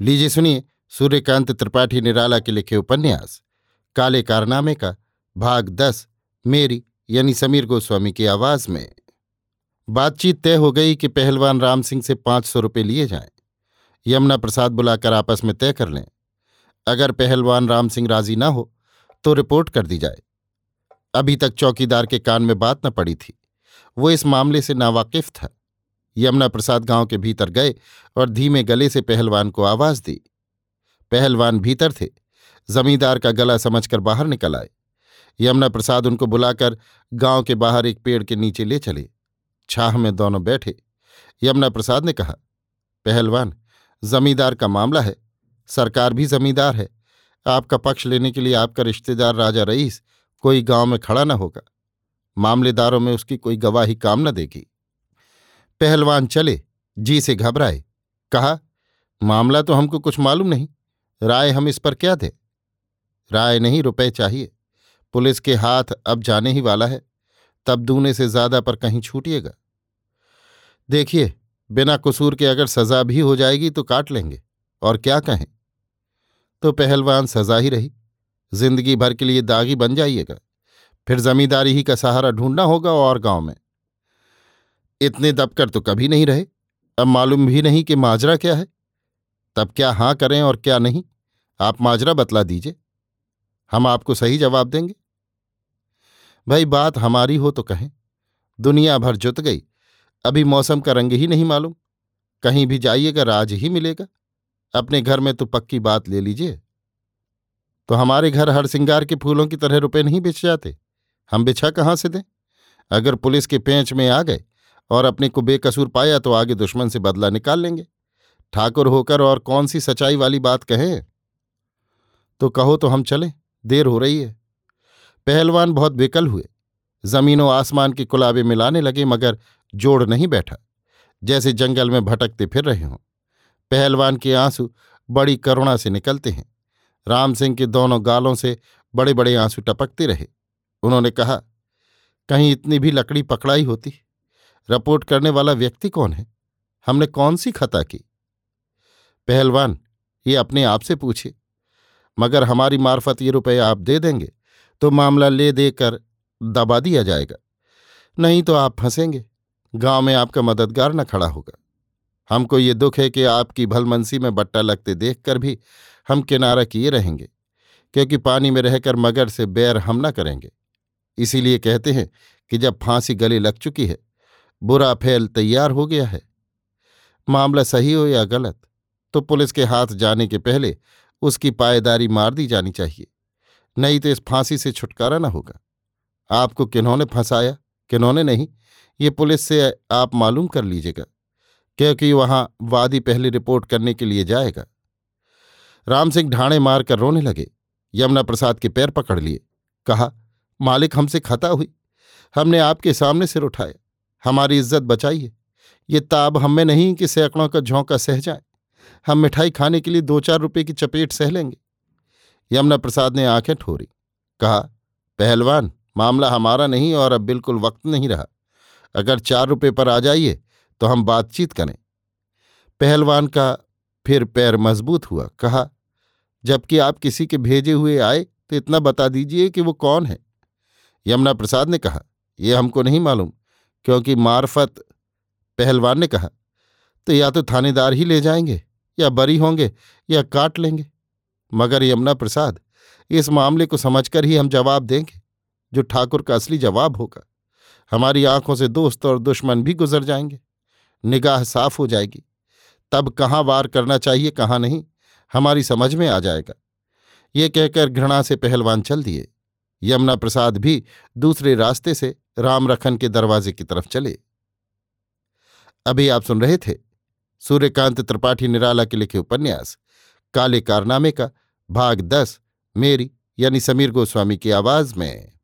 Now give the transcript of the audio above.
लीजिए सुनिए सूर्यकांत त्रिपाठी निराला के लिखे उपन्यास। काले कारनामे का भाग दस, मेरी यानी समीर गोस्वामी की आवाज़ में। बातचीत तय हो गई कि पहलवान राम सिंह से पाँच सौ रुपये लिए जाएँ। यमुना प्रसाद बुलाकर आपस में तय कर लें। अगर पहलवान राम सिंह राज़ी ना हो तो रिपोर्ट कर दी जाए। अभी तक चौकीदार के कान में बात न पड़ी थी। वो इस मामले से नावाकिफ था। यमुना प्रसाद गाँव के भीतर गए और धीमे गले से पहलवान को आवाज़ दी। पहलवान भीतर थे। जमींदार का गला समझकर बाहर निकल आए। यमुना प्रसाद उनको बुलाकर गाँव के बाहर एक पेड़ के नीचे ले चले। छाह में दोनों बैठे। यमुना प्रसाद ने कहा, पहलवान, जमींदार का मामला है। सरकार भी जमींदार है। आपका पक्ष लेने के लिए आपका रिश्तेदार राजा रईस कोई गाँव में खड़ा न होगा। मामलेदारों में उसकी कोई गवाही काम न देगी। पहलवान चले, जी से घबराए। कहा, मामला तो हमको कुछ मालूम नहीं, राय हम इस पर क्या दें? राय नहीं, रुपए चाहिए। पुलिस के हाथ अब जाने ही वाला है, तब दूने से ज़्यादा पर कहीं छूटिएगा। देखिए, बिना कसूर के अगर सजा भी हो जाएगी तो काट लेंगे, और क्या कहें? तो पहलवान सजा ही रही। ज़िंदगी भर के लिए दागी बन जाइएगा। फिर जमींदारी ही का सहारा ढूंढना होगा और गाँव में। इतने दबकर तो कभी नहीं रहे। अब मालूम भी नहीं कि माजरा क्या है। तब क्या हाँ करें और क्या नहीं, आप माजरा बतला दीजिए। हम आपको सही जवाब देंगे। भाई, बात हमारी हो तो कहें। दुनिया भर जुत गई। अभी मौसम का रंग ही नहीं मालूम। कहीं भी जाइएगा, राज ही मिलेगा। अपने घर में तो पक्की बात ले लीजिए। तो हमारे घर हर सिंगार के फूलों की तरह रुपए नहीं बिछ जाते। हम बिछा कहाँ से दें? अगर पुलिस के पेंच में आ गए और अपने को बेकसूर पाया तो आगे दुश्मन से बदला निकाल लेंगे। ठाकुर होकर और कौन सी सच्चाई वाली बात कहें? तो कहो तो हम चलें, देर हो रही है। पहलवान बहुत बेकल हुए। जमीनों आसमान के कुलाबे मिलाने लगे, मगर जोड़ नहीं बैठा। जैसे जंगल में भटकते फिर रहे हों। पहलवान के आँसू बड़ी करुणा से निकलते हैं। राम सिंह के दोनों गालों से बड़े बड़े आँसू टपकते रहे। उन्होंने कहा, कहीं इतनी भी लकड़ी पकड़ाई होती? रिपोर्ट करने वाला व्यक्ति कौन है? हमने कौन सी खता की? पहलवान, ये अपने आप से पूछे मगर हमारी मार्फत ये रुपये आप दे देंगे तो मामला ले देकर दबा दिया जाएगा। नहीं तो आप फंसेंगे। गाँव में आपका मददगार न खड़ा होगा। हमको ये दुख है कि आपकी भलमनसी में बट्टा लगते देखकर भी हम किनारा किए रहेंगे, क्योंकि पानी में रहकर मगर से बैर हम न करेंगे। इसीलिए कहते हैं कि जब फांसी गले लग चुकी है बुरा फैल तैयार हो गया है। मामला सही हो या गलत तो पुलिस के हाथ जाने के पहले उसकी पायेदारी मार दी जानी चाहिए, नहीं तो इस फांसी से छुटकारा ना होगा। आपको किन्होंने फंसाया, किन्होंने नहीं, ये पुलिस से आप मालूम कर लीजिएगा, क्योंकि वहाँ वादी पहले रिपोर्ट करने के लिए जाएगा। राम सिंह ढाणे मारकर रोने लगे, यमुना प्रसाद के पैर पकड़ लिए, कहा, मालिक हमसे खता हुई, हमने आपके सामने सिर उठाया हमारी इज़्ज़त बचाइए। ये ताब हमें नहीं कि सैकड़ों का झोंका सह जाए। हम मिठाई खाने के लिए दो चार रुपए की चपेट सह लेंगे। यमुना प्रसाद ने आँखें ठोरी। कहा, पहलवान, मामला हमारा नहीं और अब बिल्कुल वक्त नहीं रहा। अगर चार रुपये पर आ जाइए तो हम बातचीत करें। पहलवान का फिर पैर मज़बूत हुआ। कहा, जबकि आप किसी के भेजे हुए आए तो इतना बता दीजिए कि वो कौन है? यमुना प्रसाद ने कहा यह हमको नहीं मालूम। क्योंकि मार्फत पहलवान ने कहा तो या तो थानेदार ही ले जाएँगे, या बरी होंगे, या काट लेंगे। मगर यमुना प्रसाद, इस मामले को समझकर ही हम जवाब देंगे, जो ठाकुर का असली जवाब होगा। हमारी आँखों से दोस्त और दुश्मन भी गुजर जाएँगे, निगाह साफ़ हो जाएगी। तब कहाँ वार करना चाहिए, कहाँ नहीं, हमारी समझ में आ जाएगा। ये कहकर घृणा से पहलवान चल दिए। यमुना प्रसाद भी दूसरे रास्ते से रामरखन के दरवाजे की तरफ़ चले। अभी आप सुन रहे थे सूर्यकांत त्रिपाठी निराला के लिखे उपन्यास, काले कारनामे का भाग दस, मेरी यानी समीर गोस्वामी की आवाज़ में।